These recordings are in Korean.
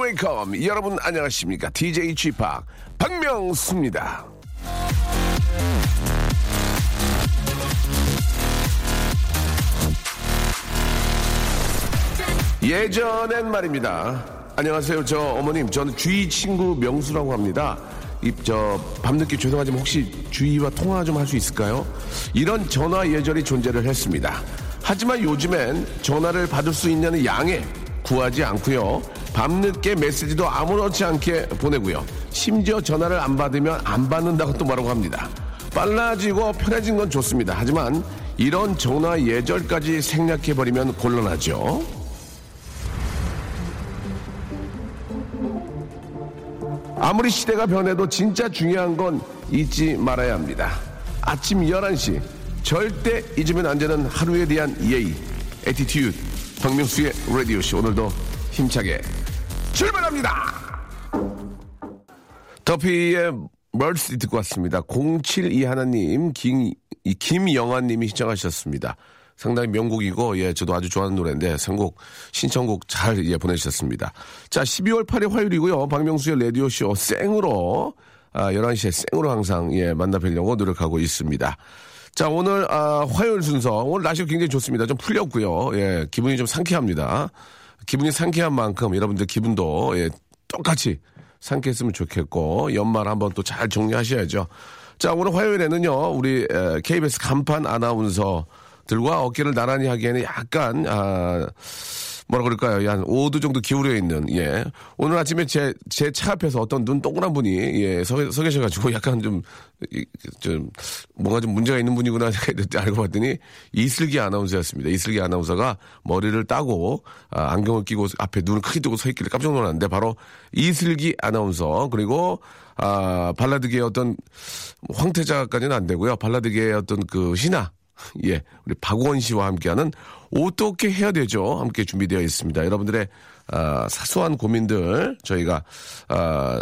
Welcome 여러분 안녕하십니까? DJ Chip 박명수입니다. 예전엔 말입니다. 안녕하세요. 저 어머님, 저는 주희 친구 명수라고 합니다. 이, 저, 밤늦게 죄송하지만 혹시 주희와 통화 좀 할 수 있을까요? 이런 전화 예절이 존재를 했습니다. 하지만 요즘엔 전화를 받을 수 있는 양에 구하지 않고요. 밤늦게 메시지도 아무렇지 않게 보내고요. 심지어 전화를 안 받으면 안 받는다고 또 뭐라고 합니다. 빨라지고 편해진 건 좋습니다. 하지만 이런 전화 예절까지 생략해버리면 곤란하죠. 아무리 시대가 변해도 진짜 중요한 건 잊지 말아야 합니다. 아침 11시 절대 잊으면 안 되는 하루에 대한 예의 Attitude 박명수의 라디오쇼 오늘도 힘차게 출발합니다. 더피의 Mercy 듣고 왔습니다. 072 하나님 김, 이 김영환님이 신청하셨습니다. 상당히 명곡이고 예 저도 아주 좋아하는 노래인데 선곡 신청곡 잘 예, 보내주셨습니다. 자 12월 8일 화요일이고요. 박명수의 라디오 쇼 생으로 아 11시에 생으로 항상 예 만나 뵈려고 노력하고 있습니다. 자 오늘 아 화요일 순서 오늘 날씨가 굉장히 좋습니다. 좀 풀렸고요. 예 기분이 좀 상쾌합니다. 기분이 상쾌한 만큼 여러분들 기분도 예 똑같이 상쾌했으면 좋겠고 연말 한번 또 잘 정리하셔야죠. 자 오늘 화요일에는요 우리 에, KBS 간판 아나운서 들과 어깨를 나란히 하기에는 약간 아 뭐라 그럴까요? 한 5도 정도 기울여 있는, 예. 오늘 아침에 제, 제 차 앞에서 어떤 눈 동그란 분이, 예, 서, 서 계셔가지고 약간 좀, 이, 좀, 뭔가 좀 문제가 있는 분이구나 알고 봤더니 이슬기 아나운서였습니다. 이슬기 아나운서가 머리를 따고, 아, 안경을 끼고 앞에 눈을 크게 뜨고 서 있길래 깜짝 놀랐는데 바로 이슬기 아나운서, 그리고, 아, 발라드계의 어떤 황태자까지는 안 되고요. 발라드계의 어떤 그 신화, 예, 우리 박원 씨와 함께하는 어떻게 해야 되죠? 함께 준비되어 있습니다. 여러분들의 아, 사소한 고민들 저희가 아,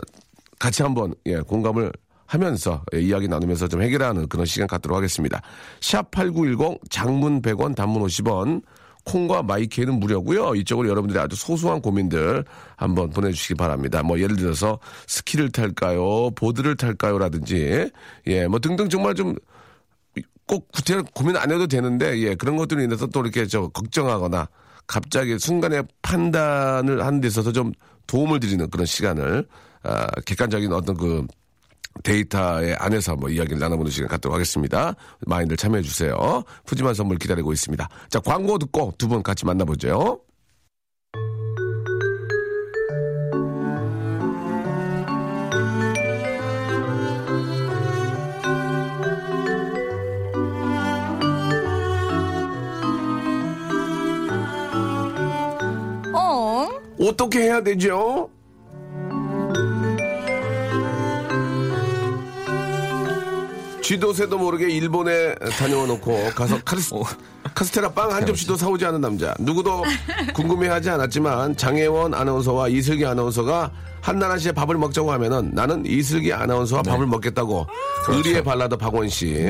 같이 한번 예, 공감을 하면서 예, 이야기 나누면서 좀 해결하는 그런 시간 갖도록 하겠습니다. 샵 8910 장문 100원 단문 50원 콩과 마이케는 무료고요. 이쪽으로 여러분들의 아주 소소한 고민들 한번 보내주시기 바랍니다. 뭐 예를 들어서 스키를 탈까요, 보드를 탈까요?라든지 예, 뭐 등등 정말 좀 꼭 구체적 고민 안 해도 되는데 예 그런 것들로 인해서 또 이렇게 저 걱정하거나 갑자기 순간에 판단을 하는 데 있어서 좀 도움을 드리는 그런 시간을 아, 객관적인 어떤 그 데이터에 안에서 한번 이야기를 나눠보는 시간 갖도록 하겠습니다. 많이들 참여해 주세요. 푸짐한 선물 기다리고 있습니다. 자 광고 듣고 두 분 같이 만나보죠. 어? 어떻게 해야 되죠? 쥐도 새도 모르게 일본에 다녀와 놓고 가서 카스, 카스테라 빵 한 접시도 사오지 않은 남자. 누구도 궁금해하지 않았지만 장혜원 아나운서와 이슬기 아나운서가 한나라시에 밥을 먹자고 하면은 나는 이슬기 아나운서와 밥을 먹겠다고 의리에 발라더 박원 씨.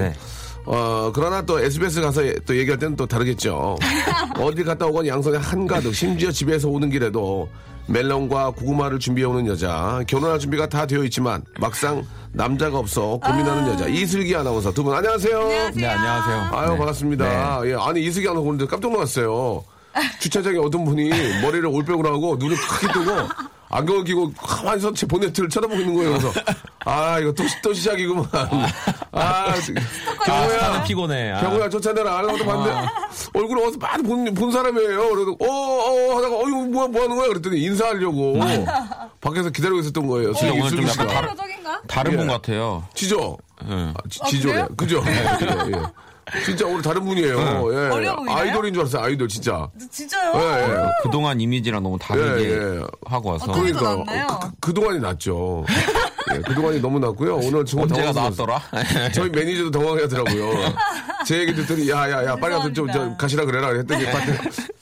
어, 그러나 또 SBS 가서 또 얘기할 때는 또 다르겠죠. 어디 갔다 오건 양손에 한가득, 심지어 집에서 오는 길에도 멜론과 고구마를 준비해오는 여자. 결혼할 준비가 다 되어 있지만 막상 남자가 없어 고민하는 여자. 이슬기 아나운서 두분 안녕하세요. 네, 안녕하세요. 아유, 네. 반갑습니다. 예, 아니, 이슬기 아나운서 오는데 깜짝 놀랐어요. 주차장에 어떤 분이 머리를 올백으로 하고 눈을 크게 뜨고 안경을 끼고 가만히 서제 보네트를 쳐다보고 있는 거예요. 그래서 아 이거 또, 시- 또 시작이구만. 아 아, 경호야 피곤해. 아. 경호야 쫓아내라 하려고 봤는데 얼굴 어디서 많이 본, 본 사람이에요. 그래도 어어 하다가 어 이거 뭐, 뭐 하는 거야 그랬더니 인사하려고 밖에서 기다리고 있었던 거예요. 슬기, 오늘 좀 약간. 다른- 표적인가? 다른 예. 분 같아요. 지죠? 예. 아, 지, 지조래. 그죠? 예, 그죠? 예. 진짜 오늘 다른 분이에요. 예. 어려 보이나요? 아이돌인 줄 알았어요. 아이돌 진짜. 진짜요? 예, 예. 그동안 이미지랑 너무 다르게 예, 예. 하고 와서. 어떤 게더 낫나요? 그, 그, 그동안이 낫죠. 예, 그동안이 너무 낫고요. 오늘 정말 언제가 당황스러웠어요. 나왔더라? 저희 매니저도 당황하더라고요. 제 얘기 듣더니 야야야 빨리 가서 좀 저, 죄송합니다. 가시라 그래라 했더니 어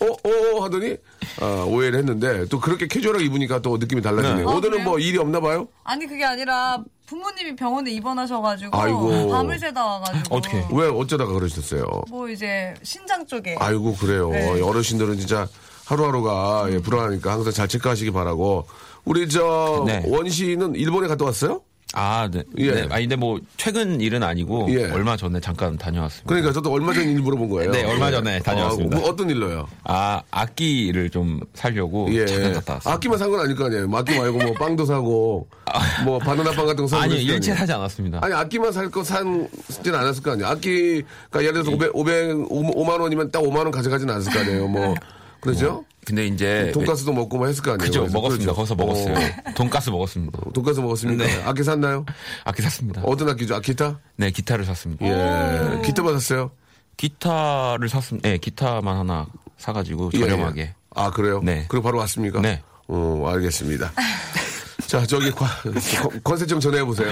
어 어, 하더니 아, 오해를 했는데 또 그렇게 캐주얼하게 입으니까 또 느낌이 달라지네요. 네. 아, 오늘은 그래요? 뭐 일이 없나 봐요? 아니 그게 아니라 부모님이 병원에 입원하셔가지고 아이고. 밤을 새다 와가지고 어떡해. 왜 어쩌다가 그러셨어요? 뭐 이제 신장 쪽에 아이고 그래요. 네. 어르신들은 진짜 하루하루가 예, 불안하니까 항상 잘 체크하시기 바라고. 우리 저 네. 원씨는 일본에 갔다 왔어요? 아, 네. 예. 네. 아니, 근데 뭐, 최근 일은 아니고, 예. 얼마 전에 잠깐 다녀왔습니다. 그러니까 저도 얼마 전일 물어본 거예요. 네, 얼마 전에 다녀왔습니다. 아, 뭐 어떤 일로요? 아, 악기를 좀 살려고 예. 잠깐 갔다 왔어요. 악기만 산 건 아닐 거 아니에요. 뭐 악기 말고 뭐 빵도 사고, 뭐 바나나 빵 같은 거 사고. 아니요, 일체 아니에요. 사지 않았습니다. 아니 악기만 살 거 산지는 않았을 거 아니에요. 악기가 예를 들어서 500, 500 5만 원이면 딱 5만 원 가져가진 않았을 거 아니에요. 뭐 그렇죠? 근데 이제. 돈가스도 먹고 뭐 했을 거 아니에요. 그죠, 먹었습니다. 그렇죠. 거기서 먹었어요. 어, 돈가스 먹었습니다. 돈가스 먹었습니까? 네. 악기 샀나요? 악기 샀습니다. 어떤 악기죠? 아, 기타? 네, 기타를 샀습니다. 예. 기타 받았어요? 기타를 샀습니다. 네, 기타만 하나 사가지고 예, 저렴하게. 예. 아, 그래요? 네. 그리고 바로 왔습니까? 네. 어, 알겠습니다. 자, 저기, 건세 좀 전해보세요.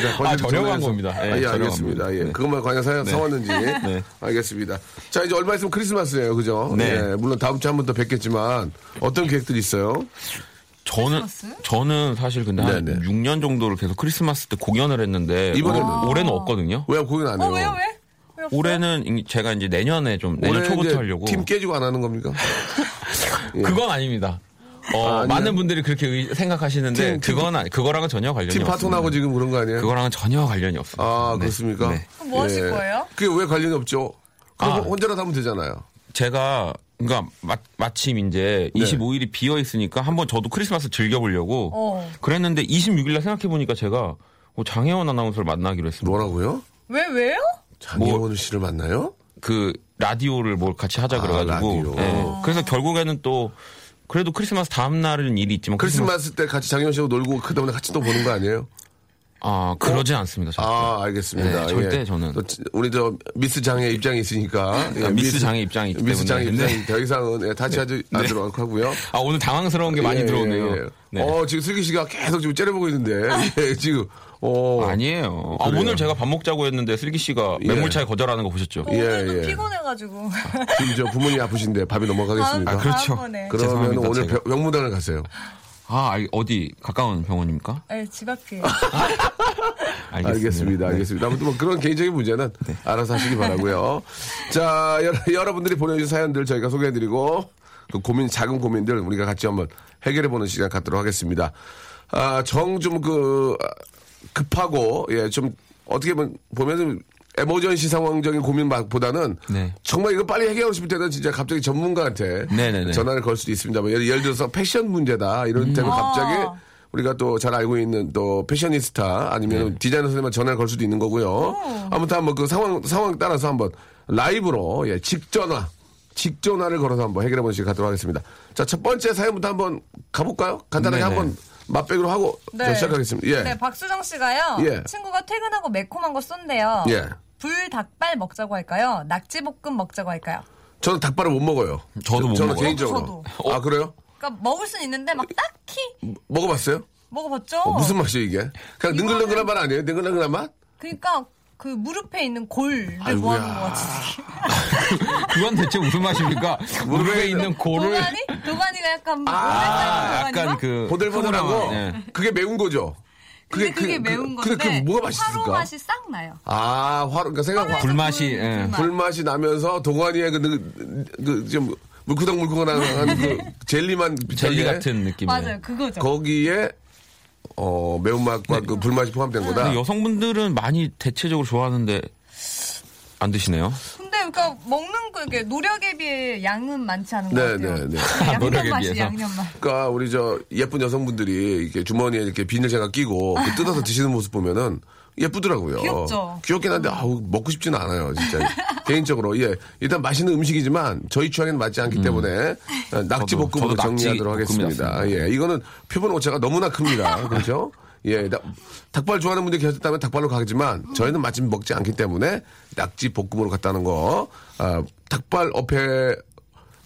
네, 아, 좀 저렴한 겁니다. 예, 아, 예. 알겠습니다. 예. 네. 그것만 과연 사, 사왔는지. 알겠습니다. 자, 이제 얼마 있으면 크리스마스예요 그죠? 네. 예, 물론 다음 주에 한 번 더 뵙겠지만, 어떤 계획들이 있어요? 저는 크리스마스? 저는 사실 근데 한 네네. 6년 정도를 계속 크리스마스 때 공연을 했는데 이번에는? 올- 올해는 없거든요. 왜 공연 안 해요? 어 왜요 왜? 올해는 이- 제가 이제 내년에 좀 내년 초부터 하려고 팀 깨지고 안 하는 겁니까? 예. 그건 아닙니다. 어, 아? 많은 분들이 그렇게 의- 생각하시는데 팀, 팀 그건 아니, 그거랑은 전혀 관련이 팀 없습니다. 파토나고 지금 그런 거 아니에요? 그거랑은 전혀 관련이 없습니다. 아, 네. 그렇습니까? 네. 뭐 하실 거예요? 그게 왜 관련이 없죠? 그럼 아. 혼자라도 하면 되잖아요. 제가 그러니까 마, 마침 이제 네. 25일이 비어 있으니까 한번 저도 크리스마스 즐겨보려고 어. 그랬는데 26일 날 생각해 보니까 제가 뭐 장혜원 아나운서를 만나기로 했습니다. 뭐라고요? 왜 왜요? 장혜원 씨를 만나요? 그 라디오를 뭘 같이 하자 아, 그래가지고 라디오. 예. 그래서 결국에는 또 그래도 크리스마스 다음 날은 일이 있지만 크리스마스 때 같이 장혜원 씨하고 놀고 그 다음에 같이 또 보는 거 아니에요? 아 그러진 않습니다. 절대. 아, 알겠습니다. 네, 절대 예. 저는. 우리 저 미스 장애 입장이 있으니까. 예, 아, 미스 장애 입장이 있기 미스 장애 때문에. 입장이 더 이상은 예, 다치 하지 않도록 하고요. 아 오늘 당황스러운 게 많이 예, 들어오네요. 예, 예. 네. 어, 지금 슬기 씨가 계속 지금 째려보고 있는데. 예, 지금. 어. 아니에요. 아? 오늘 제가 밥 먹자고 했는데 슬기 씨가 예. 매몰차에 거절하는 거 보셨죠? 예, 오늘도 예. 피곤해가지고 지금 저 부모님이 아프신데 밥이 넘어가겠습니까? 다음- 그렇죠. 다음번에. 그러면 죄송합니다, 오늘 제가. 병- 명문단을 가세요. 아 알- 어디 가까운 병원입니까? 네, 집 앞이에요. 알겠습니다. 알겠습니다. 네. 알겠습니다. 아무튼 뭐 그런 개인적인 문제는 알아서 하시기 바라고요. 자, 여러, 분들이 보내주신 사연들 저희가 소개해드리고 그 고민, 작은 고민들 우리가 같이 한번 해결해보는 시간 갖도록 하겠습니다. 아, 정 좀 그, 급하고, 예, 좀 어떻게 보면, 보면은 에머전시 상황적인 고민보다는 네. 정말 이거 빨리 해결하고 싶을 때는 진짜 갑자기 전문가한테 네네네. 전화를 걸 수도 있습니다. 뭐 예를, 예를 들어서 패션 문제다 이런 음. 때는 갑자기 아. 우리가 또 잘 알고 있는 또 패셔니스타 아니면 네. 디자이너 선생님한테 전화를 걸 수도 있는 거고요. 아무튼 한번 그 상황 상황 따라서 한번 라이브로 예, 직전화 직전화를 걸어서 한번 해결해 보는 시간 갖도록 하겠습니다. 자 첫 번째 사연부터 한번 가볼까요? 간단하게 네네. 한번 맛배기로 하고 네. 자, 시작하겠습니다. 예. 네, 박수정 씨가요. 예. 친구가 퇴근하고 매콤한 거 쏜대요. 예. 불닭발 먹자고 할까요? 낙지볶음 먹자고 할까요? 저는 닭발을 못 먹어요. 저도 못 저는 먹어요. 개인적으로. 저도. 아 그래요? 그러니까 먹을 수는 있는데 막 딱히 먹어봤어요? 먹어봤죠. 어, 무슨 맛이에요 이게? 그냥 능글능글한 맛 아니에요? 능글능글한 맛? 그러니까 그 무릎에 있는 골을 아이고야. 좋아하는 것 같은 그건 대체 무슨 맛입니까? 무릎에 있는 고를 도가니? 도가니가 약간 아, 도가니가? 약간 그 보들보들하고 흐물한, 예. 그게 매운 거죠. 근데 그게, 그- 매운 그- 건데 근데 그 뭐가 맛있을까? 화로 맛이 싹 나요. 아, 화로, 그러니까 생각 화, 불맛이 그 예. 불맛. 불맛이 나면서 동안이의 그, 그, 그, 그 젤리만 젤리 같은 느낌. 맞아요, 그거죠. 거기에, 어, 매운맛과 그 불맛이 포함된 거다. 근데 여성분들은 많이 대체적으로 좋아하는데 안 드시네요. 근데 그러니까 먹는 거 이게 노력에 비해 양은 많지 않은 것 네, 같아요. 네, 네. 노력에 양념 맛이 비해서. 양념 맛. 그러니까 우리 저 예쁜 여성분들이 이렇게 주머니에 이렇게 비닐제가 끼고 그 뜯어서 드시는 모습 보면은 예쁘더라고요. 귀엽죠? 귀엽긴 한데 아우 먹고 싶지는 않아요, 진짜. 개인적으로 예 일단 맛있는 음식이지만 저희 취향에는 맞지 않기 때문에 어, 낙지 볶음으로 정리하도록 하겠습니다. 예 이거는 표본 오차가 너무나 큽니다. 그렇죠? 예, 나- 닭발 좋아하는 분들이 계셨다면 닭발로 가지만 저희는 마침 먹지 않기 때문에 낙지 볶음으로 갔다는 거. 아, 닭발 어패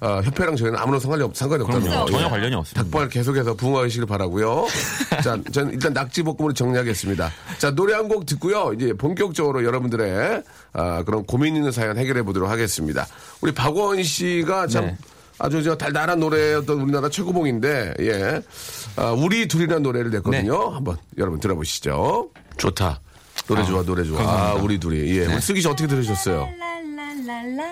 아, 협회랑 저희는 아무런 상관이, 없, 상관이. 거. 전혀 예. 관련이 없습니다. 닭발 계속해서 부흥하시길 바라고요. 자, 저는 일단 낙지 볶음으로 정리하겠습니다. 자, 노래 한 곡 듣고요. 이제 본격적으로 여러분들의 아, 그런 고민 있는 사연 해결해 보도록 하겠습니다. 우리 박원 씨가 참 네. 아주 저 달달한 노래였던 우리나라 최고봉인데, 예. 아, 우리 둘이라는 노래를 냈거든요. 한번 여러분 들어보시죠. 좋다. 노래 좋아, 노래 좋아. 아, 감사합니다. 우리 둘이. 예. 우리 슬기 씨 어떻게 들으셨어요? 랄랄랄라.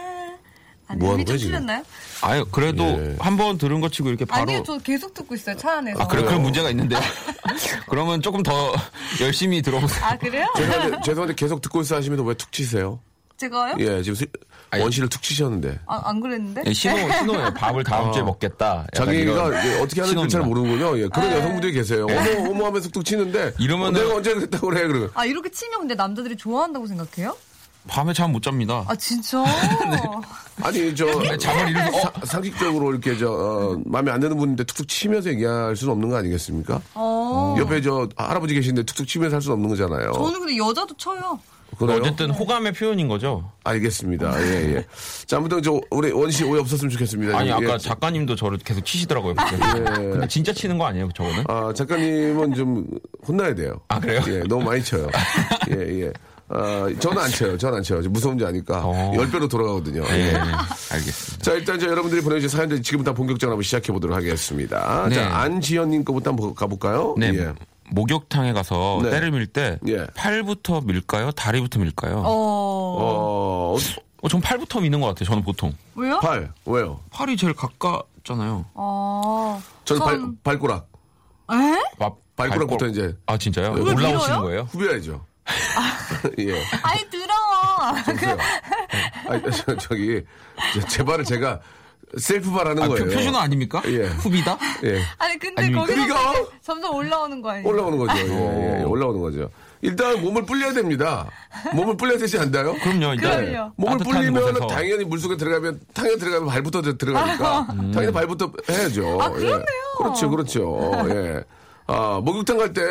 아니, 뭐 하는 지금? 틀렸나요? 아유, 그래도 예. 한번 들은 것 치고 이렇게 바로. 아니요, 저 계속 듣고 있어요, 차 안에서. 아, 그래, 그런 문제가 있는데요. 그러면 조금 더 열심히 들어보세요. 아, 그래요? 죄송한데, 죄송한데 계속 듣고 있어 하시면 왜 툭 치세요? 제가요? 예, 지금 스- 원씨를 툭 치셨는데. 아, 안 그랬는데? 예, 신호, 신호에 밥을 다음 주에 먹겠다. 자기가 이제 어떻게 하는지 잘 신호입니다. 모르는군요. 예, 그런 네. 여성분들이 계세요. 어머, 어머 하면서 툭 치는데. 이러면은- 어, 내가 언제 그랬다고 그래, 그러면. 아, 이렇게 치면 근데 남자들이 좋아한다고 생각해요? 밤에 잠 못 잡니다. 아, 진짜? 네. 아니, 저. 잠을 이루고, 사- 상식적으로 이렇게 저, 어, 마음에 안 드는 분인데 툭툭 치면서 얘기할 수는 없는 거 아니겠습니까? 어. 옆에 저 할아버지 계신데 툭툭 치면서 할 수는 없는 거잖아요. 저는 근데 여자도 쳐요. 그래요? 어쨌든 호감의 표현인 거죠. 알겠습니다. 예, 예. 자, 아무튼 저, 우리 원씨 오해 없었으면 좋겠습니다. 아니, 예. 아까 작가님도 저를 계속 치시더라고요. 그때. 근데 진짜 치는 거 아니에요, 저거는? 아, 작가님은 좀 혼나야 돼요. 아, 그래요? 예, 너무 많이 쳐요. 예, 예. 아, 저는 안 쳐요. 저는 안 쳐요. 무서운지 아니까. 어. 열 배로 돌아가거든요. 예, 예. 알겠습니다. 자, 일단 저 여러분들이 보내주신 사연들 지금부터 본격적으로 한번 시작해 보도록 하겠습니다. 네. 자, 안지현님 거부터 한번 가볼까요? 네. 예. 목욕탕에 가서 네. 때를 밀때 예. 팔부터 밀까요? 다리부터 밀까요? 어, 어. 어, 전 팔부터 미는 것 같아요. 저는 보통. 왜요? 팔. 왜요? 팔이 제일 가깝잖아요. 아. 저는 발, 전- 발꼬락. 에? 막 발꼬락부터 이제 아 진짜요? 올라오시는 밀어요? 거예요? 후벼야죠. 예. 아이, 더러워. 아니, 저, 저기, 제- 제 발을 제가 셀프 발 하는 아, 거예요. 표, 표준어 아닙니까? 예. 후비다? 예. 아니, 근데 아닙니까? 거기서 그러니까? 점점 올라오는 거 아니에요? 올라오는 거죠. 예, 예, 예, 올라오는 거죠. 일단 몸을 불려야 됩니다. 몸을 불려야 되지 않나요? 그럼요. 일단 그럼요. 몸을 불리면. 당연히 물속에 들어가면 당연히 들어가면 발부터 들- 들어가니까 당연히 발부터 해야죠. 아, 그러네요. 예. 그렇죠, 그렇죠. 예. 아 목욕탕 갈 때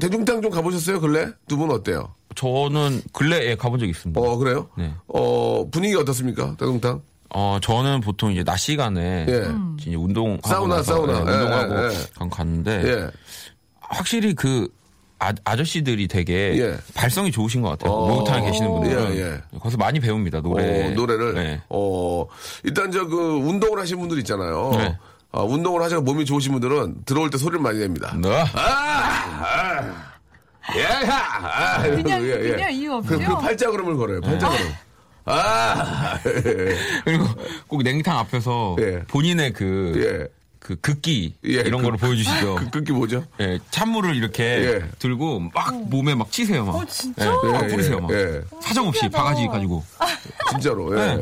대중탕 좀 가보셨어요? 근래 두 분 어때요? 저는 근래에 가본 적이 있습니다. 어 그래요? 네. 어 분위기 어떻습니까? 대중탕? 어, 저는 보통 이제 낮 시간에 예. 이제 운동 사우나, 사우나. 예, 운동하고 예, 예. 간- 갔는데 예. 확실히 그 아, 아저씨들이 되게 예. 발성이 좋으신 것 같아요. 어. 목욕탕에 계시는 분들은 예, 예. 거기서 많이 배웁니다 노래 어, 노래를. 네. 어, 일단 저 그 운동을 하신 분들 있잖아요. 네. 아, 운동을 하셔서 몸이 좋으신 분들은 들어올 때 소리를 많이 냅니다. 네. 아, 아, 예, 아, 그냥, 예, 예. 그냥 이유 없죠? 그, 그 팔자걸음을 걸어요. 팔자걸음. 아, 예, 그리고 꼭 냉탕 앞에서 예. 본인의 그, 예. 그 극기 예, 이런 그- 거를 보여주시죠. 그 끊기 뭐죠? 예, 찬물을 이렇게 예. 들고 막 몸에 막 치세요. 막. 어, 진짜? 예, 막 예, 뿌리세요. 예, 막. 예. 사정없이. 바가지 가지고. 진짜로. 예.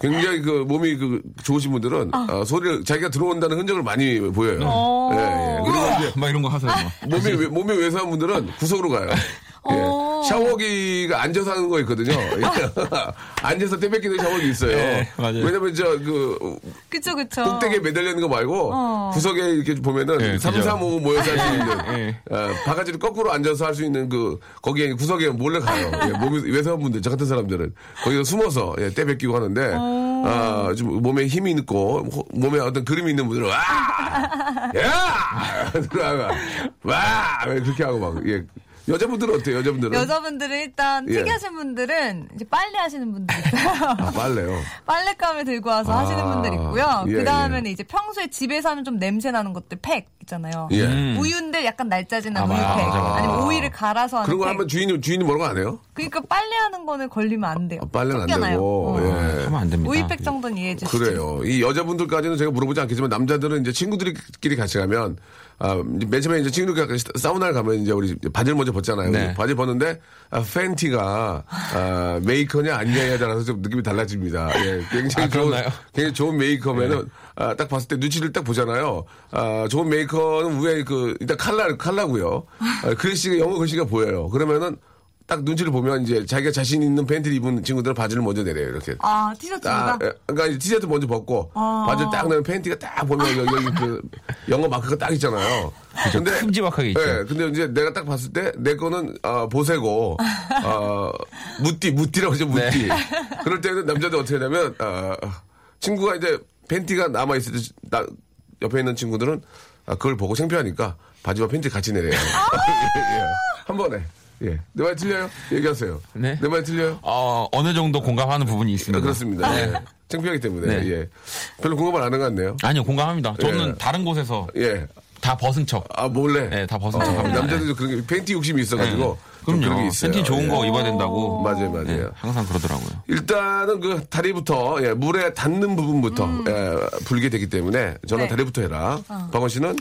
네. 굉장히 그 몸이 그 좋으신 분들은 아, 소리를 자기가 들어온다는 흔적을 많이 보여요. 어. 예, 예. 그리고 이제 막 이런 거 하세요. 막. 몸이 외- 몸이 외소한 분들은 구석으로 가요. 예. 어. 샤워기가 앉아서 하는 거 있거든요. 예. 앉아서 때 뺏기는 샤워기 있어요. 네, 맞아요. 왜냐면 저 그 그쵸, 그쵸. 꼭대기에 매달려 있는 거 말고 어. 구석에 이렇게 보면은 네, 삼 그죠. 3, 5 모여서 할 수 있는 예. 어, 바가지를 거꾸로 앉아서 할 수 있는 그 거기에 구석에 몰래 가요. 예, 몸이 외소한 분들 저 같은 사람들은 거기서 숨어서 예, 때 뺏기고 하는데 아, 좀 몸에 힘이 있고 호- 몸에 어떤 그림이 있는 분들은 와, 야, 들어가, 와, 그렇게 하고 막 예. 여자분들은 어때요? 여자분들은 여자분들은 일단 예. 특이하신 분들은 이제 빨래 하시는 분들 있어요. 아, 빨래요. 빨랫감을 들고 와서 아, 하시는 분들 있고요. 예, 그 다음에는 이제 평소에 집에서 하면 좀 냄새 나는 것들 팩 있잖아요. 예. 음. 우유인데 약간 날짜지난 아, 우유팩. 맞아, 맞아. 아니면 오이를 갈아서 하는 그런 거 팩. 하면 주인이 주인이 뭐라고 안 해요? 그러니까 빨래하는 거는 걸리면 안 돼요. 아, 빨래는 안. 되고. 어. 예. 하면 안 됩니다. 우유팩 정도는 이해해 주시죠. 그래요. 이 여자분들까지는 제가 물어보지 않겠지만 남자들은 이제 친구들끼리 같이 가면 아, 맨 처음에 이제 친구들과 사우나를 가면 이제 우리 바지를 먼저 벗잖아요. 네. 바지 벗는데 아, 팬티가 아, 메이커냐 아니냐에 따라서 좀 느낌이 달라집니다. 예, 굉장히 아, 좋은, 그렇나요? 굉장히 좋은 메이커면은 아, 딱 봤을 때 눈치를 딱 보잖아요. 아, 좋은 메이커는 위에 그 일단 칼라 칼라고요. 아, 글씨가 영어 글씨가 보여요. 그러면은 딱 눈치를 보면 이제 자기가 자신 있는 팬티를 입은 친구들은 바지를 먼저 내려요. 이렇게. 아, 티셔츠보다? 딱, 예, 그러니까 이제 티셔츠 먼저 벗고 바지를 딱 내면 팬티가 딱 보면 여기, 여기 그 영어 마크가 딱 있잖아요. 근데 큼지막하게 있죠. 예, 근데 이제 내가 딱 봤을 때 내 거는 아, 보세고 아, 무띠 무띠라고 하죠 무띠. 그럴 때는 남자들 어떻게 하냐면 아, 친구가 이제 팬티가 남아 있을 때 나, 옆에 있는 친구들은 아, 그걸 보고 창피하니까 바지와 팬티 같이 내려요. 예, 예. 한 번에. 예. 내 말 틀려요? 얘기하세요. 네. 내 말 틀려요? 어, 어느 정도 공감하는 부분이 있습니다. 아, 그렇습니다. 예. 창피하기 때문에. 네. 예. 별로 공감을 안 한 것 같네요. 아니요, 공감합니다. 저는 예. 다른 곳에서 예. 다 벗은 척. 아, 몰래? 네, 다 벗은 어, 척 합니다. 남자들도 그런 게, 팬티 욕심이 있어가지고. 좀 그런 게 그럼요. 있어요. 팬티 좋은 예. 거 입어야 된다고. 맞아요, 맞아요. 네, 항상 그러더라고요. 일단은 그 다리부터, 예, 물에 닿는 부분부터, 예, 불게 되기 때문에 저는 네. 다리부터 해라. 박원 씨는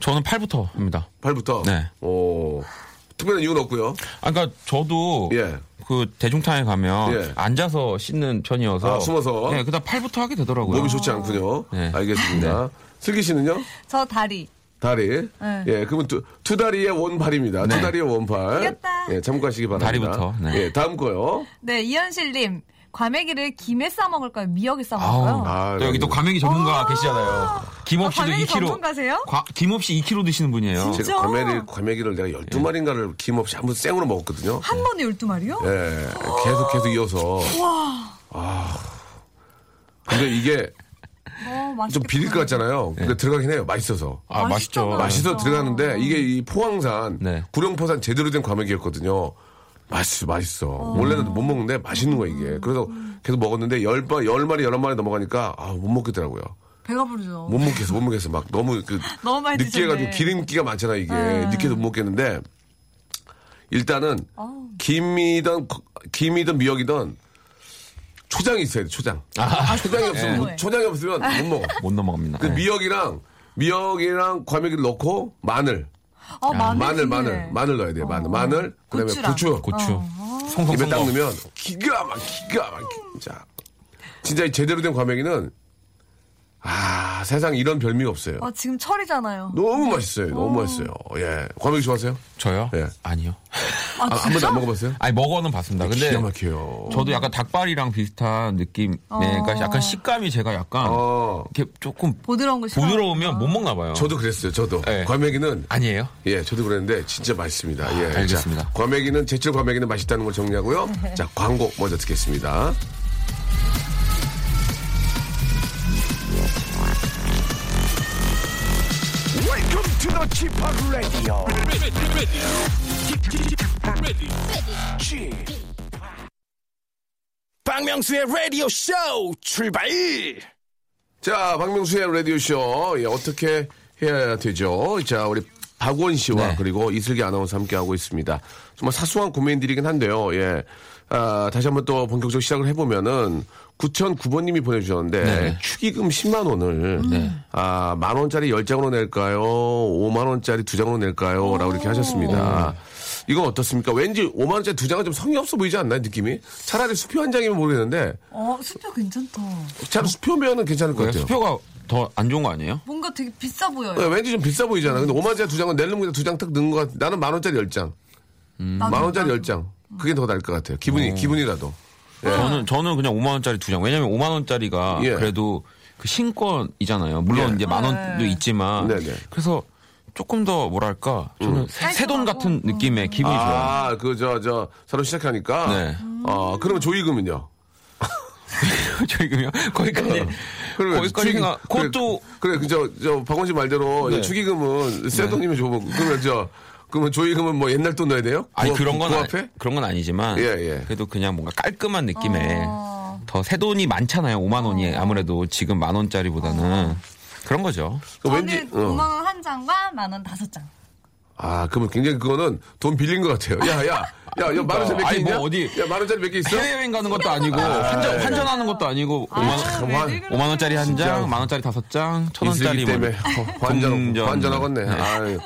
저는 팔부터 합니다. 발부터. 네. 오. 특별한 이유는 없고요. 아, 그러니까 저도 예. 그 대중탕에 가면 예. 앉아서 씻는 편이어서 아, 숨어서? 네, 그다음 팔부터 하게 되더라고요. 몸이 좋지 않군요. 네. 알겠습니다. 슬기 씨는요? 저 다리. 다리. 네. 예, 그러면 두, 두 다리의 원팔입니다. 네. 두 다리의 원팔. 이겼다. 예, 참고하시기 바랍니다. 다리부터, 네. 예, 다음 거요. 네, 이현실님. 과메기를 김에 싸 먹을까요? 미역에 싸 먹을까요? 아, 또 여기 또 과메기 전문가 계시잖아요. 김 아, 없이도 과메기 2kg. 전문가세요? 과- 김 없이 2kg 드시는 분이에요. 진짜? 제가 과메기, 과메기를 내가 예. 12마리인가를 김 없이 한 번 생으로 먹었거든요. 한 번에 12마리요? 예, 계속 계속 이어서. 아. 근데 이게 어. 좀 비릴 것 같잖아요. 근데 들어가긴 해요. 맛있어서. 아, 맛있죠. 맛있잖아. 맛있어 들어가는데 이게 이 포항산 네. 구룡포산 제대로 된 과메기였거든요. 맛있어, 맛있어. 원래는 못 먹는데 맛있는 거야 이게. 그래서 계속 먹었는데 열 번, 열 마리, 여러 마리 넘어가니까 아, 못 먹겠더라고요. 배가 부르죠. 못 먹겠어, 못 먹겠어. 막 너무 그 너무 많이 느끼해가지고. 기름기가 많잖아 이게. 네. 느끼해서 못 먹겠는데 일단은 어우. 김이든 김이든 미역이든 초장이 있어야 돼. 초장. 초장이 없으면 네. 못- 초장이 없으면 못 먹어. 못 넘어갑니다. 그 네. 미역이랑 미역이랑 과메기를 넣고 마늘, 어, 마늘, 마늘. 마늘, 마늘 넣어야 돼. 마늘, 마늘, 그다음에 고추랑. 고추, 고추. 어. 송송 입에 딱 송송. 넣으면 기가 막 기가 막 진짜 진짜 이 제대로 된 과메기는 아 세상 에 이런 별미가 없어요. 어, 지금 철이잖아요. 너무 맛있어요. 너무 맛있어요. 예, 과메기 좋아하세요? 저요? 예. 아니요. 아, 아, 한 번도 안 먹어봤어요? 아니 먹어는 봤습니다. 근데 기가 막혀요. 저도 약간 닭발이랑 비슷한 느낌. 네, 그러니까 약간 식감이 제가 약간 어, 이렇게 조금 부드러운 거 싫어. 부드러우면 못 먹나 봐요. 저도 그랬어요. 저도 네. 과메기는 아니에요? 예, 저도 그랬는데 진짜 맛있습니다. 예, 알겠습니다. 자, 과메기는 제철 과메기는 맛있다는 걸 정리하고요. 자, 광고 먼저 듣겠습니다. Chip Radio. 박명수의 라디오 쇼 출발. 자, 박명수의 라디오 쇼. 예, 어떻게 해야 되죠? 자, 우리 박원 씨와 네. 그리고 이슬기 아나운서 함께 하고 있습니다. 정말 사소한 고민들이긴 한데요. 예. 아, 다시 한번 또 본격적으로 시작을 해보면은 9009번님이 보내주셨는데 네. 축의금 10만 원을 아, 만 원짜리 10장으로 낼까요? 5만 원짜리 2장으로 낼까요? 라고 이렇게 하셨습니다. 이건 어떻습니까? 왠지 5만 원짜리 2장은 좀 성의 없어 보이지 않나요? 느낌이? 차라리 수표 한 장이면 모르겠는데 어, 수표 괜찮다. 차라리 수표면은 괜찮을 것왜 같아요. 수표가 더 안 좋은 거 아니에요? 뭔가 되게 비싸 보여요. 네, 왠지 좀 비싸 보이잖아. 근데 5만 원짜리 두 장은 낼름 그냥 두장 딱 넣은 것 같아. 나는 만 원짜리 열 장. 만 원짜리 열 장. 그게 더 나을 것 같아요. 기분이, 기분이라도. 예. 저는 저는 그냥 5만 원짜리 두 장. 왜냐면 5만 원짜리가 예. 그래도 그 신권이잖아요. 물론 예. 이제 만 원도 네. 있지만 네네. 그래서 조금 더 뭐랄까 저는 새돈 같은 느낌의 기분이 좋아요. 아, 그, 저, 저, 새로 시작하니까. 네. 어, 그러면 조이금은요? 저희금요 거기까지 그러면 거기까지 생각. 그것도 그래, 그래, 그, 저, 저, 박원 씨 말대로 네. 축의금은 새 돈이면 좋으면, 그러면 저, 그러면 조이금은 뭐 옛날 돈 넣어야 돼요? 아니 그, 그런 건그 아니, 앞에? 그런 건 아니지만 예, 예. 그래도 그냥 뭔가 깔끔한 느낌의 어. 더새 돈이 많잖아요. 5만 원이 아무래도 지금 만 원짜리보다는 그런 거죠. 그 저는 왠지, 5만 어. 원한 장과 만 원 다섯 장. 아, 그러면 굉장히 그거는 돈 빌린 것 같아요. 야, 야, 야, 야, 만 원짜리 몇개 아니, 뭐 있냐? 어디- 야, 만 원짜리 몇 개 있어? 해외여행 가는 것도 아니고 환전, 환전하는 것도 아니고 5만, 왜 원- 그러세요? 5만 원짜리 한 진짜. 장, 만 원짜리 다섯 장, 천 원짜리 때문에 뭐. 어, 환전. 환전하겠네. 네. 아유.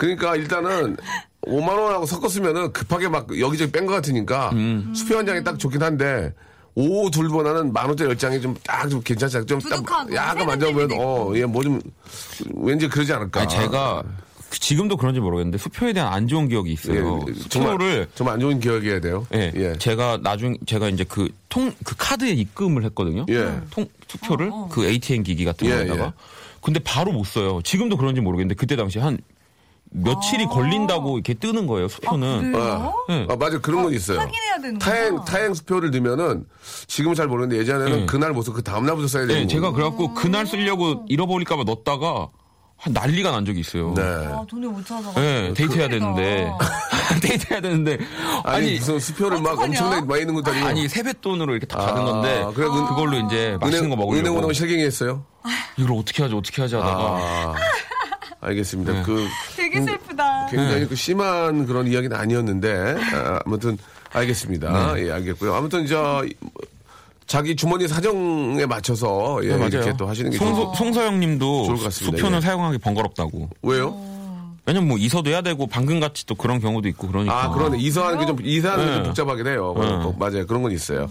그러니까 일단은 5만 원하고 섞었으면은 급하게 막 여기저기 뺀 것 같으니까 음. 수표 한 장이 딱 좋긴 한데 오 둘보다는 만 원짜리 열 장이 좀 딱 좀 괜찮지 않- 좀딱 약간 만져보면 떼기도 어, 얘뭐 좀 왠지 그러지 않을까. 아니, 제가 지금도 그런지 모르겠는데 수표에 대한 안 좋은 기억이 있어요. 예, 정말 수표를 정말 안 좋은 기억이어야 돼요. 예, 예. 제가 나중 제가 이제 그 통그 카드에 입금을 했거든요. 예. 통 수표를 그 ATM 기기 같은 예, 거에다가. 예. 근데 바로 못 써요. 지금도 그런지 모르겠는데 그때 당시 한 며칠이 걸린다고 이렇게 뜨는 거예요. 수표는. 그래요? 네. 아, 맞아. 그런 건 있어요. 확인해야 되는 타행. 타행 수표를 넣으면은 지금은 잘 모르는데 예전에는 네. 그날 못 써. 그 다음 날부터 써야 되는 네, 제가. 그래갖고 그날 쓰려고 잃어버릴까봐 넣었다가 한 난리가 난 적이 있어요. 네. 아, 돈을 못 찾아가지고. 네, 데이트해야 되는데. 데이트해야 되는데. 아니, 아니, 무슨 수표를 막 어떡하냐? 엄청나게 많이 넣는 것도 아니고. 아니, 세뱃돈으로 이렇게 다 아, 받은 건데. 그래, 은- 그걸로 이제 맛있는 거 먹으려고. 은행 오는 실갱이 했어요? 이걸 어떻게 하지, 어떻게 하지 하다가. 아, 알겠습니다. 네. 그 되게 슬프다. 굉장히 그 심한 그런 이야기는 아니었는데 아, 아무튼 알겠습니다. 네. 예, 알겠고요. 아무튼 저 자기 주머니 사정에 맞춰서 예, 네, 맞아요. 이렇게 또 하시는 게 송소, 좀- 송서영 님도 좋을 것 같습니다. 수표는 예. 사용하기 번거롭다고. 왜요? 왜냐면 뭐 이서도 해야 되고 방금 같이 또 그런 경우도 있고 그러니까. 아, 그러네. 이사하는 게 좀, 이사하는 게좀 네. 복잡하긴 해요. 네. 어, 맞아요. 그런 건 있어요.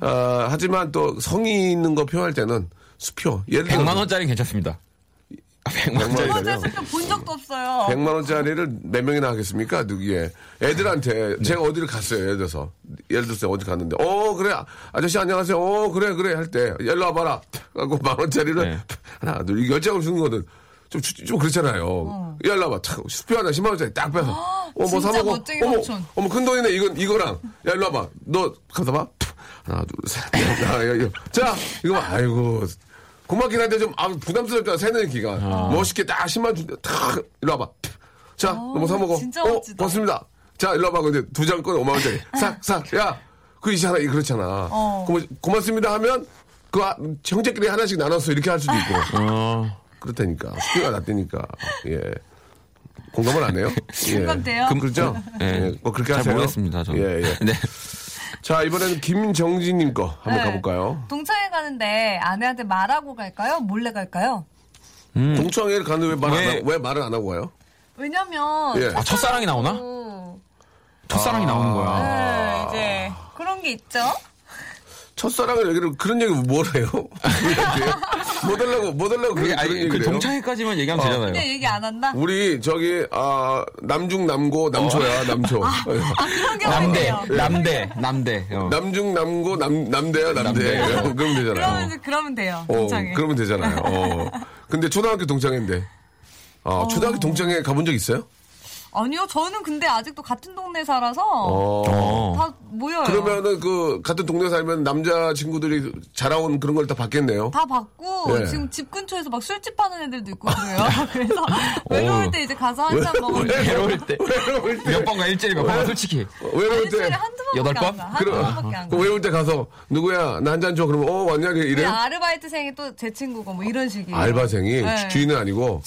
아, 하지만 또 성의 있는 거 표할 때는 수표. 예를 들어 100만 원짜리 괜찮습니다. 아, 100만 원짜리. 원. 어제 슬픈 본 적도 없어요. 100만 원짜리를 몇 명이나 하겠습니까? 누구에 애들한테 제가 어디를 갔어요. 예를 들어서 예를 들어서 어디 갔는데 어 그래 아저씨 안녕하세요. 어 그래 그래 할때 일로 와봐라. 하고 만 원짜리를 네. 하나 둘 열장을 주는 거는 좀, 주- 좀 그렇잖아요. 야, 일로 와봐. 탁, 수표 하나 10만 원짜리 딱 빼서. 어, 뭐 진짜 사먹어. 멋쟁이 어머. 어머, 큰 돈이네. 이건, 이거랑. 야, 일로 와봐. 너, 가서 봐. 하나, 둘, 셋. 야, 야, 야. 자, 이거 봐. 아이고. 고맙긴 한데 좀, 아, 부담스럽잖아. 세는 기가. 멋있게 딱 10만 준, 탁, 일로 와봐. 자, 너뭐 사 먹어. 진짜 어, 멋지다. 고맙습니다. 자, 일로 와봐. 근데 두 장 꺼내 5만 원짜리. 싹, 싹. 야, 그 이잖아. 그렇잖아. 어. 고마, 고맙습니다 하면, 그 아- 형제끼리 하나씩 나눠서 이렇게 할 수도 있고. 어, 그렇다니까. 수표가 낮다니까. 예. 공감을 안 해요? 예. 공감돼요? 그, 그렇죠? 예. 예. 뭐 그렇게 잘 하세요. 모르겠습니다. 저는. 예, 예. 네. 자, 이번에는 김정진님 거 한번 네. 가볼까요? 동창회 가는데 아내한테 말하고 갈까요? 몰래 갈까요? 동창회를 가는데 왜, 말안 왜- 하고, 왜 말을 안 하고 가요? 왜냐면 예. 아, 첫사랑이 나오나? 어, 첫사랑이 나오는 거야. 네, 이제 그런 게 있죠. 첫사랑을 얘기를, 그런 얘기 뭘 해요? 뭐 달라고, 뭐 달라고 그런, 그게 아니, 그? 동창회까지만 얘기하면 되잖아요. 근데 얘기 안 한다? 우리, 저기, 아, 남중, 남고, 남초야, 남초. 아, 그런 경우 남대. 남대, 남대. 어. 남중, 남고, 남, 남대야, 남대. 남대. 어, 그러면 되잖아요. 그러면, 그러면 돼요. 어, 동창회. 그러면 되잖아요. 어. 근데 초등학교 동창회인데. 아, 초등학교 동창회 가본 적 있어요? 아니요, 저는 근데 아직도 같은 동네 살아서 어. 다 모여요. 그러면은 그 같은 동네 살면 남자 친구들이 자라온 그런 걸 다 받겠네요. 다 받고 예. 지금 집 근처에서 막 술집 하는 애들도 있고 그래요. 그래서 외로울 때 이제 가서 한 잔 먹으면 외로울 때. 외로울 때. 몇 번가 일주일에 몇 번가 솔직히. 외로울 일주일에 때. 한두 여덟 번밖에 안 번? 가. 한두 그럼, 번밖에 안그 가. 외로울 때 가서 누구야 나 한 잔 줘 그러면 어 왔냐 이래 아르바이트생이 또 제 친구고 뭐 이런 식이에요. 알바생이 네. 주인은 아니고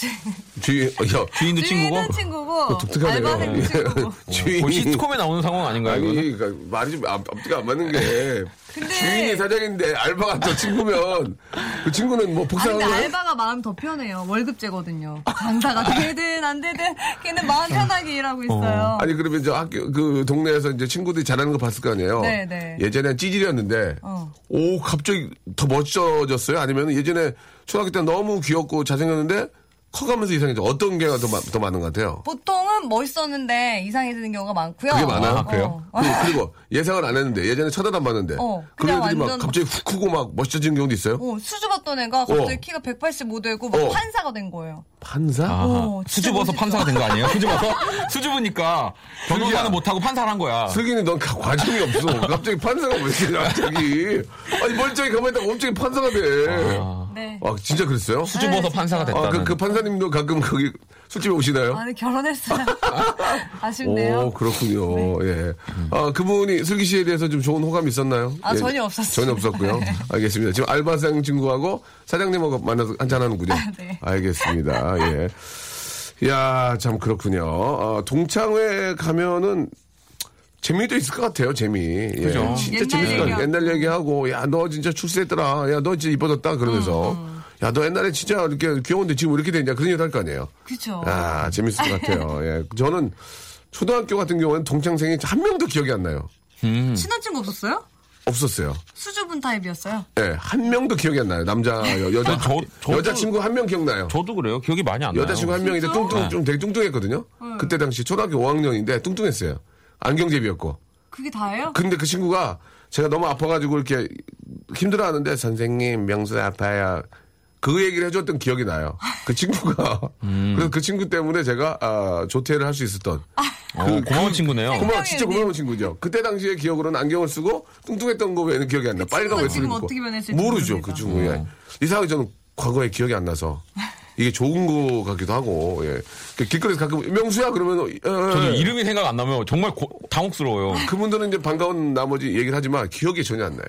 주인 어, 야, 주인도 친구고. 주인은 친구고 독특하네요. 알바생도 친구고. 거의 주인이 시트콤에 나오는 상황 아닌가요? 이거는? 아니 그러니까 말이 좀 앞, 앞뒤가 안 맞는 게 근데- 주인이 사장인데 알바가 또 친구면 그 친구는 뭐 아니 복사하는 근데 거야? 알바가 마음 더 편해요. 월급제거든요. 장사가 되든 안 되든 걔는 마음 편하게 일하고 있어요. 아니 그러면 저 학교 그 동네에서 이제 친구들이 잘하는 거 봤을 거 아니에요. 네, 네. 예전엔 찌질이었는데 어. 오 갑자기 더 멋져졌어요. 아니면 예전에 초등학교 때 너무 귀엽고 잘생겼는데 커가면서 이상해져. 어떤 게 더, 마- 더 많은 것 같아요. 보통은 멋있었는데 이상해지는 경우가 많고요. 그게 많아요? 아, 그래요? 어. 그리고, 그리고 예상을 안 했는데 예전에 쳐다도 안 봤는데 어, 그런 애들이 막 완전 갑자기 훅 크고 막 멋져지는 경우도 있어요. 어, 수주 받던 애가 갑자기 어. 키가 185되고 막 어. 판사가 된 거예요. 판사? 오, 진짜 수줍어서. 판사가 된 거 아니에요? 수줍어서? 수줍으니까 변호사는 못하고 판사를 한 거야. 슬기니 넌 가- 과정이 없어. 갑자기 판사가 왜 이렇게 갑자기 아니 멀쩡히 가만히 있다가 갑자기 판사가 돼. 네. 아 진짜 그랬어요? 수줍어서 네, 판사가. 됐다는. 아, 그, 그 판사님도 가끔 거기 술집에 오시나요? 아니 결혼했어요. 아쉽네요. 오, 그렇군요. 예. 아, 그분이 슬기 씨에 대해서 좀 좋은 호감이 있었나요? 아, 예, 전혀 없었어요. 전혀 없었고요. 네. 알겠습니다. 지금 알바생 친구하고 사장님하고 만나서 한잔하는군요. 네. 알겠습니다. 예. 야, 참 그렇군요. 어, 동창회 가면은 재미도 있을 것 같아요, 재미. 예, 그죠. 진짜 옛날 재밌을 것 같아요. 얘기하고. 옛날 얘기하고, 야, 너 진짜 출세했더라. 야, 너 진짜 이뻐졌다. 그러면서. 음, 야, 너 옛날에 진짜 이렇게 귀여운데 지금 왜 이렇게 됐냐. 그런 얘기 할거 아니에요. 그쵸. 아, 재밌을 것 같아요. 예. 저는 초등학교 같은 경우는 동창생이 한 명도 기억이 안 나요. 친한 친구 없었어요? 없었어요. 수줍은 타입이었어요? 예, 한 명도 기억이 안 나요. 남자, 여, 여자, 저- 저도- 여자친구 한 명 기억나요. 저도 그래요. 기억이 많이 안 나요. 여자친구 한 명인데 뚱뚱, 네. 좀 되게 뚱뚱했거든요. 그때 당시 초등학교 5학년인데 뚱뚱했어요. 안경제비였고. 그게 다예요? 근데 그 친구가 제가 너무 아파가지고 이렇게 힘들어 하는데 선생님, 명수 아파요. 그 얘기를 해줬던 기억이 나요. 그 친구가. 음. 그래서 그 친구 때문에 제가, 아, 조퇴를 할 수 있었던. 어, 고마운 친구네요. 고마워, 진짜 고마운 친구죠. 그때 당시에 기억으로는 안경을 쓰고 뚱뚱했던 거 외에는 기억이 안 나. 빨간 친구가 외투를 입고. 어떻게 변했을지 모르죠, 모릅니다. 그 친구에. 이상하게 저는 과거에 기억이 안 나서. 이게 좋은 거 같기도 하고, 예. 그 길거리에서 가끔, 명수야, 그러면, 어, 예, 예. 이름이 생각 안 나면 정말 고- 당혹스러워요. 그분들은 이제 반가운 나머지 얘기를 하지만 기억이 전혀 안 나요.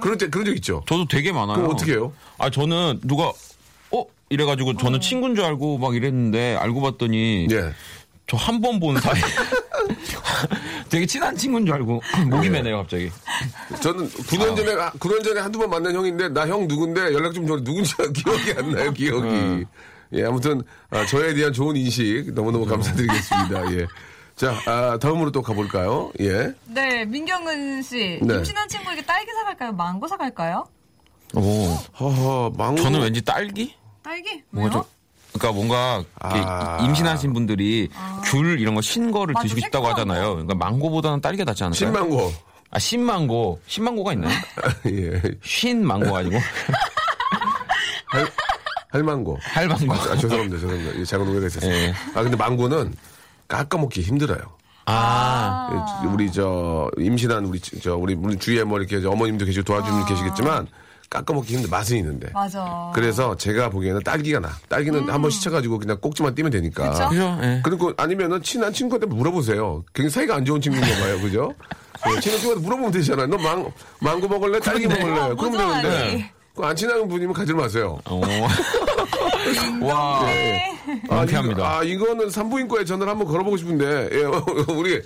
그럴 때, 그런 적 있죠. 저도 되게 많아요. 그럼 어떻게 해요? 아, 저는 누가, 어? 이래가지고 저는 친구인 줄 알고 막 이랬는데 알고 봤더니 예. 저 한 번 본 사이. 되게 친한 친구인 줄 알고 목이 매네요, 갑자기. 저는 9년 전에, 아, 9년 전에 한두 번 만난 형인데, 나 형 누군데 연락 좀 줘. 누군지 기억이 안 나요, 기억이. 예, 아무튼, 아, 저에 대한 좋은 인식 너무너무 감사드리겠습니다. 예. 자, 아, 다음으로 또 가볼까요? 예. 네, 민경은 씨. 네. 임신한 친구에게 딸기 사갈까요? 망고 사갈까요? 오. 허허, 망고. 저는 왠지 딸기? 딸기? 뭔가 왜요? 좀. 그러니까 뭔가 아. 임신하신 분들이 귤 이런 거 신 거를 맞아, 드시고 싶다고 하잖아요. 그러니까 망고보다는 딸기가 낫지 않을까요? 신망고. 아 신망고 신망고가 있나요? 예. 신 망고 가지고 할, 할망고. 할망고. 아, 죄송합니다, 죄송합니다. 예, 작은 오해가 있었어요. 예. 아, 근데 망고는 깎아먹기 힘들어요. 아 예, 우리 저 임신한 우리 저 우리 주위에 뭐 이렇게 저 어머님도 계시고 도와주는 분 계시겠지만 깎아먹기 힘들 맛은 있는데. 맞아. 그래서 제가 보기에는 딸기가 나. 딸기는 한번 시쳐가지고 그냥 꼭지만 띄면 되니까. 그죠? 예. 그리고 아니면은 친한 친구한테 물어보세요. 굉장히 사이가 안 좋은 친구인가 봐요, 그죠? 예, 친한 친구한테 물어보면 되잖아요. 너 망, 망고 먹을래? 딸기 먹을래? 어, 그럼 뭐 되는데. 그안 친한 분이면 가지 마세요. 어. 와 명쾌합니다. 아, 이거는 산부인과에 전화를 한번 걸어보고 싶은데, 예, 우리,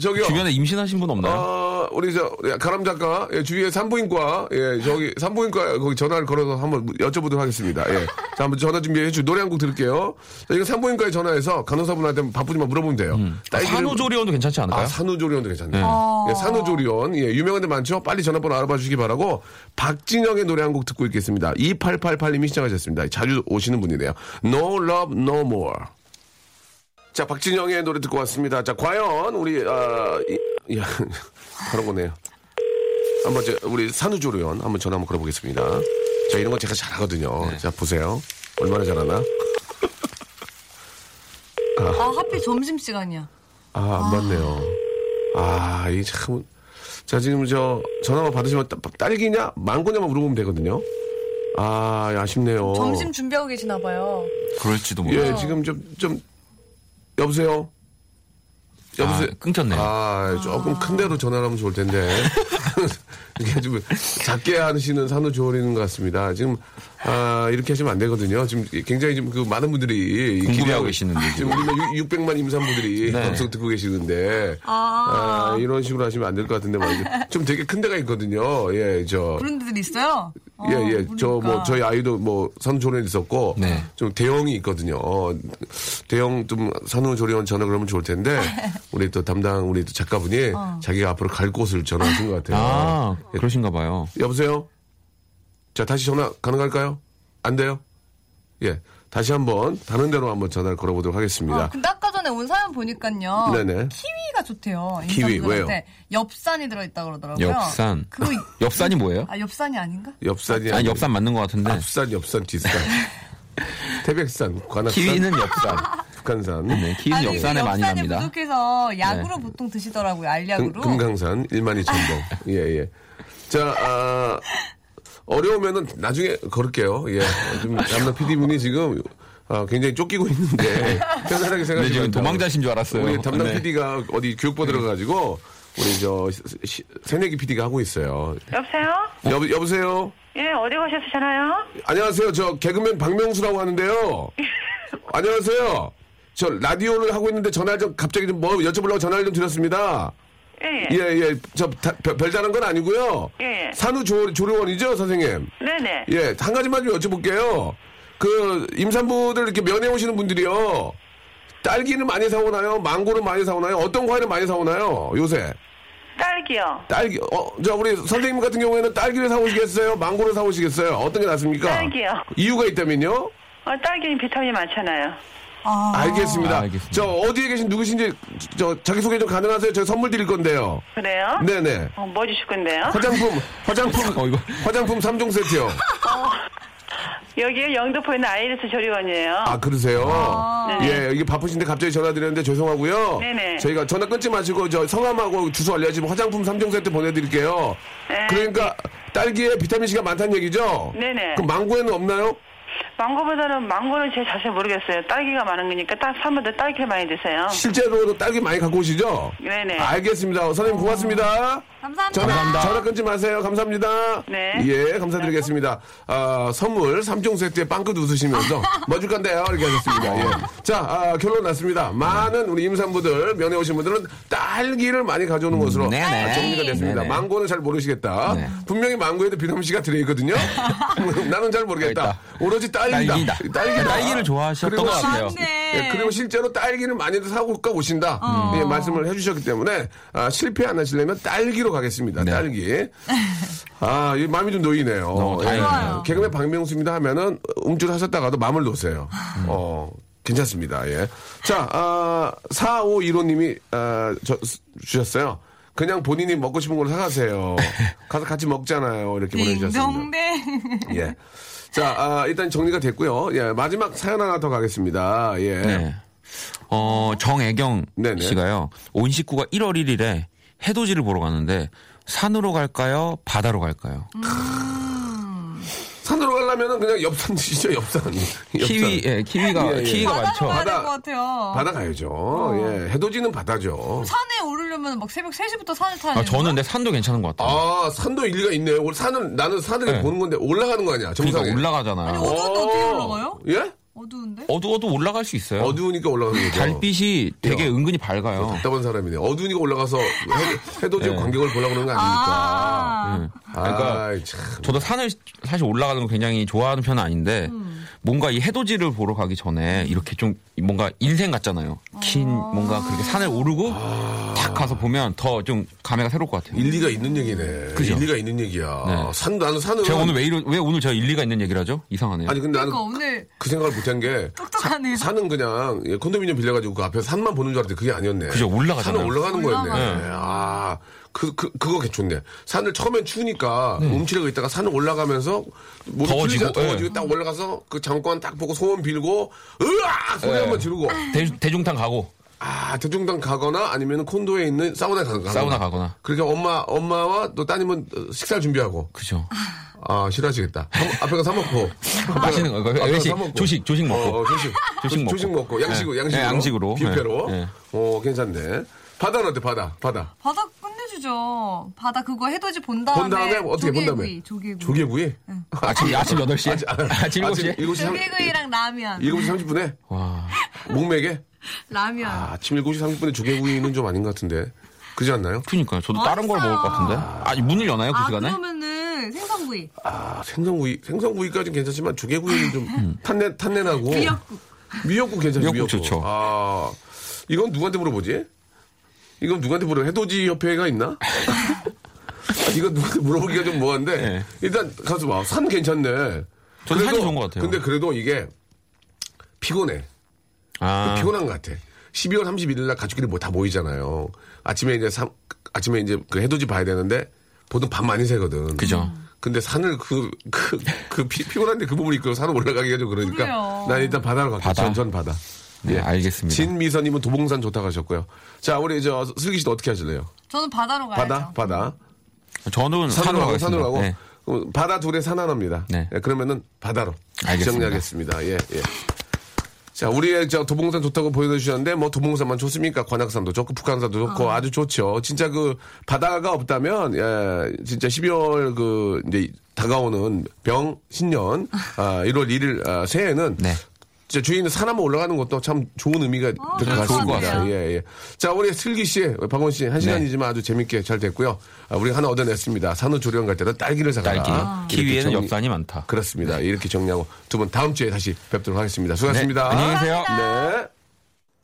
저기요. 주변에 임신하신 분 없나요? 아, 우리 저 예, 가람 작가 예, 주위에 산부인과 예 저기 산부인과 거기 전화를 걸어서 한번 여쭤보도록 하겠습니다. 예, 자 한번 전화 준비해 주 노래 한 곡 들을게요. 자 이거 산부인과에 전화해서 간호사분한테 바쁘지만 물어보면 돼요. 딸기를- 산후조리원도 괜찮지 않을까요? 아, 산후조리원도 괜찮네요. 네. 예, 산후조리원. 예, 유명한 데 많죠? 빨리 전화번호 알아봐 주시기 바라고, 박진영의 노래 한 곡 듣고 있겠습니다. 2888님이 시청하셨습니다. 자주 오시는 분이네요. No Love No More. 자, 박진영의 노래 듣고 왔습니다. 자, 과연, 우리, 아, 이, 야, 바로 보네요. 한번, 저, 우리 산후조리원 한번 전화 한번 걸어보겠습니다. 자, 이런 거 제가 잘하거든요. 자, 보세요. 얼마나 잘하나? 아, 하필 점심시간이야. 아, 안 맞네요. 아, 이 참. 자, 지금 저 전화 받으시면 따- 딸기냐, 망고냐만 물어보면 되거든요. 아, 아쉽네요. 점심 준비하고 계시나 봐요. 그럴지도 모르겠어요. 예, 지금 좀, 좀, 여보세요? 여보세요? 아, 끊겼네요. 아, 조금 큰 데로 전화를 하면 좋을 텐데. 이게 좀 작게 하시는 산후조리는 것 같습니다. 지금, 아, 이렇게 하시면 안 되거든요. 지금 굉장히 지금 그 많은 분들이 궁금해하고 기대하고- 계시는데, 지금 우리는 600만 임산부들이 네. 방송 듣고 계시는데. 아, 이런 식으로 하시면 안 될 것 같은데 말이죠. 좀 되게 큰 데가 있거든요. 예, 저. 그런 데들 있어요? 어, 예, 예. 저, 뭐, 모르니까. 저희 아이도 뭐, 산후조리원 있었고, 네. 좀 대형이 있거든요. 어, 대형 좀 산후조리원 전화 그러면 좋을 텐데, 우리 또 담당 우리 또 작가분이 어. 자기가 앞으로 갈 곳을 전화하신 것 같아요. 아, 예, 그러신가 봐요. 여보세요? 자, 다시 전화 가능할까요? 안 돼요? 예. 다시 한번 다른 데로 한번 전화를 걸어보도록 하겠습니다. 아, 근데 아까 전에 온 사연 보니까요. 네네. 키위가 좋대요. 키위, 임산부들한테. 엽산이 들어있다 그러더라고요. 엽산. 그거, 이- 엽산이 뭐예요? 아, 엽산이 아닌가? 엽산이 아니, 엽산 맞는 것 같은데. 앞산, 엽산, 뒷산. 태백산, 관악산, 키위는 엽산. 북한산, 네, 키위는 아니, 엽산에 그 많이 납니다. 부족해서 약으로 보통 드시더라고요. 금, 알약으로. 금 강산 1만이 천동. 예, 예. 자, 아, 어려우면은 나중에 걸을게요. 예. 좀 남남 PD분이 지금 아, 굉장히 쫓기고 있는데 편안하게 네, 생각하시면 지금 도망자신 줄 알았어요. 우리 담당 네. PD가 어디 교육부 들어가가지고 우리 저 시- 새내기 PD가 하고 있어요. 여보세요? 여, 여보세요? 예, 어디 가셨잖아요? 안녕하세요. 저 개그맨 박명수라고 하는데요. 안녕하세요. 저 라디오를 하고 있는데 전화 좀 갑자기 좀 뭐 여쭤보려고 전화를 좀 드렸습니다. 예, 예, 예. 저 다- 별- 별다른 건 아니고요. 예. 산후조리원이죠, 선생님? 네네. 예, 한 가지만 좀 여쭤볼게요. 그 임산부들 이렇게 면회 오시는 분들이요. 딸기를 많이 사오나요? 망고를 많이 사오나요? 어떤 과일을 많이 사오나요? 요새 딸기요. 딸기 어 저 우리 선생님 같은 경우에는 딸기를 사오시겠어요? 망고를 사오시겠어요? 어떤 게 낫습니까? 딸기요. 이유가 있다면요? 어, 딸기는 비타민이 많잖아요. 알겠습니다. 아, 알겠습니다. 저 어디에 계신 누구신지 저 자기 소개 좀 가능하세요? 제가 선물 드릴 건데요. 그래요? 네네. 어, 뭐 주실 건데요? 화장품 화장품 어, 이거. 화장품 3종 세트요. 여기 영등포에 있는 아이리스 조리원이에요. 아 그러세요? 네네. 예, 이게 바쁘신데 갑자기 전화드렸는데 죄송하고요. 네네. 저희가 전화 끊지 마시고 저 성함하고 주소 알려주시면 화장품 3종 세트 보내드릴게요. 네. 그러니까 딸기에 비타민 C가 많다는 얘기죠? 네네. 그럼 망고에는 없나요? 망고보다는 망고는 제 자세히 모르겠어요. 딸기가 많은 거니까 딱 사람들 딸기 많이 드세요. 실제로도 딸기 많이 갖고 오시죠? 네네. 알겠습니다. 선생님 고맙습니다. 감사합니다. 전화, 전화 끊지 마세요. 감사합니다. 네. 예, 감사드리겠습니다. 아, 선물 3종 세트에 빵긋 웃으시면서 뭐줄 건데요? 이렇게 하셨습니다. 예. 자, 아, 결론 났습니다. 많은 우리 임산부들, 면회 오신 분들은 딸기를 많이 가져오는 것으로 네네. 아, 정리가 됐습니다. 네네. 망고는 잘 모르시겠다. 네. 분명히 망고에도 비타민C가 들어있거든요. 나는 잘 모르겠다. 있다. 오로지 딸기 다. 딸기다. 딸기다. 딸기를 좋아하셨던 것 같아요. 맞네. 예, 그리고 실제로 딸기를 많이들 사고 가 오신다. 어. 예, 말씀을 해주셨기 때문에 아, 실패 안 하시려면 딸기로 가겠습니다. 네. 딸기. 아, 이 마음이 좀 놓이네요. 어, 예. 개그맨 박명수입니다 하면은 움찔하셨다가도 마음을 놓으세요. 음. 어. 괜찮습니다. 예. 자, 아, 4515님이, 아, 저, 주셨어요. 그냥 본인이 먹고 싶은 걸로 사가세요. 가서 같이 먹잖아요. 이렇게 보내주셨습니다. 예. 자, 아, 일단 정리가 됐고요. 예, 마지막 사연 하나 더 가겠습니다. 예. 네. 어, 정애경 네네. 씨가요. 온 식구가 1월 1일에 해돋이를 보러 가는데 산으로 갈까요? 바다로 갈까요? 산으로 가려면은 그냥 옆산 드시죠, 옆산. 옆산. 키위, 예, 키위가, 예, 예. 키위가 바다로 많죠. 가야 바다- 될것 같아요. 바다 가야죠. 예. 해돋이는 바다죠. 산에 오르려면 막 새벽 3시부터 산을 타야 아, 저는 근데 산도 괜찮은 것 같아요. 아, 산도 일리가 있네요. 올- 산은, 나는 산을 네. 보는 건데 올라가는 거 아니야, 정상에. 그러니까 올라가잖아요. 아니, 어두운데 어떻게 올라가요? 예? 어두운데? 어두워도 올라갈 수 있어요. 어두우니까 올라가는 거죠. 달빛이 되게 야. 은근히 밝아요. 답답한 사람이네. 어두우니까 올라가서 해, 해돋이 네. 광경을 보려고 그러는 거 아닙니까? 아, 음. 아, 그러니까 참. 저도 산을 사실 올라가는 거 굉장히 좋아하는 편은 아닌데 뭔가 이 해돋이를 보러 가기 전에 이렇게 좀 뭔가 인생 같잖아요. 긴 뭔가 그렇게 산을 오르고 탁 가서 보면 더 좀 감회가 새로울 것 같아요. 일리가 있는 얘기네. 그죠? 일리가 있는 얘기야. 네. 산, 나는 산은. 제가 오늘 왜, 이러, 왜 오늘 제가 일리가 있는 얘기를 하죠? 이상하네요. 아니, 근데 나는 그러니까 오늘 그 생각을 못한 게. 똑똑하네요. 산은 그냥 예, 컨도미니엄 빌려가지고 그 앞에 산만 보는 줄 알았는데 그게 아니었네. 그죠, 올라가잖아요. 산은 올라가는 거였네. 올라가요. 아, 그, 그, 그거 괜찮네. 산을 처음엔 추우니까 네. 움츠려고 있다가 산을 올라가면서 몸이 더워지고, 풀리자, 더워지고 예. 딱 올라가서 그 장관 딱 보고 소원 빌고 으악! 소리 예. 한번 지르고 대, 대중탕 가고 아, 대중당 가거나 아니면 콘도에 있는 사우나 가거나. 사우나 가거나. 그렇게 엄마, 엄마와 또 따님은 어, 식사를 준비하고. 그죠. 아, 싫어하시겠다. 사- 앞에 가서 사먹고. 맛있는 거, 앞에 가서 외식, 사먹고. 조식, 조식 먹고. 어, 조식. 조식 먹고. 조식 먹고. 양식으로, 네. 양식으로. 네, 양식으로. 뷔페로. 네. 네. 어, 괜찮네. 바다는 어때, 바다? 바다. 바다 끝내주죠. 바다 그거 해돋이 본 다음에. 본 다음에 어떻게 본 다음에? 조개구이, 조개구이. 조개구이? 아침, 아침 8시에? 아침 7시에? 7시 30, 조개구이랑 라면. 7시 30분에? 와. 목맥에? 라면. 아, 아침 7시 30분에 조개구이는 좀 아닌 것 같은데. 그지 않나요? 그니까요. 저도 다른 걸 먹을 것 같은데. 아니, 문을 여나요, 그 아, 시간에? 그러면은 생선구이. 아, 생선구이. 생선구이까지는 괜찮지만 조개구이는 좀 탄내, 탄내나고. 미역국. 미역국 괜찮죠, 미역국 좋죠. 아, 이건 누구한테 물어보지? 이건 누구한테 물어? 해돋이 협회가 있나? 이건 누구한테 물어보기가 좀 뭐한데 네. 일단 가서 봐. 산 괜찮네. 저는 산이 좋은 것 같아요. 근데 그래도 이게 피곤해. 아. 피곤한 것 같아. 12월 31일 날 가족끼리 뭐 다 모이잖아요. 아침에 이제 삼, 아침에 이제 그 해돋이 봐야 되는데 보통 밤 많이 새거든. 그죠. 근데 산을 그, 그, 그 피, 피곤한데 그 부분을 이끌고 산을 올라가기가 좀 그러니까. 그래요. 난 일단 바다로 갈게요. 바다? 전, 전 바다. 네, 알겠습니다. 진미선님은 도봉산 좋다고 하셨고요. 자, 우리 저 슬기 씨도 어떻게 하실래요? 저는 바다로 가야죠. 바다? 바다. 저는 산으로 가고. 산으로 가고. 네. 어, 바다 둘의 산 하나입니다. 네. 예, 그러면은 바다로. 알겠습니다. 정리하겠습니다. 예, 예. 자, 우리의 저 도봉산 좋다고 보여주셨는데, 뭐 도봉산만 좋습니까? 관악산도 좋고, 북한산도 좋고, 아 주 좋죠. 진짜 그 바다가 없다면, 예, 진짜 12월 그, 이제 다가오는 병, 신년, 아, 1월 1일, 아, 새해는 네. 진짜 산 한번 올라가는 것도 참 좋은 의미가 될것 좋을 것 같습니다. 예, 예. 자, 우리 슬기 씨, 박원 씨, 한 시간이지만 아주 재밌게 잘 됐고요. 아, 우리가 하나 얻어냈습니다. 산후조리원 갈 때는 딸기를 사가라. 딸기. 이렇게 키위에는 정리- 엽산이 많다. 그렇습니다. 이렇게 정리하고 두 분 다음 주에 다시 뵙도록 하겠습니다. 수고하셨습니다. 네, 안녕히 계세요. 네.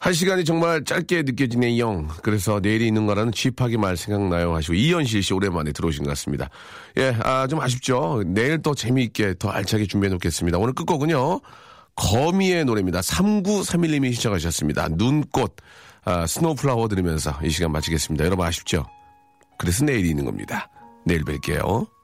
한 시간이 정말 짧게 느껴지네요. 그래서 내일이 있는 거라는 쥐파기 말 생각나요 하시고 이현실 씨 오랜만에 들어오신 것 같습니다. 예, 아, 좀 아쉽죠. 내일 또 재미있게 더 알차게 준비해 놓겠습니다. 오늘 끝곡은요. 거미의 노래입니다. 3931님이 시청하셨습니다. 눈꽃, 아, 스노우플라워 들으면서 이 시간 마치겠습니다. 여러분 아쉽죠? 그래서 내일이 있는 겁니다. 내일 뵐게요.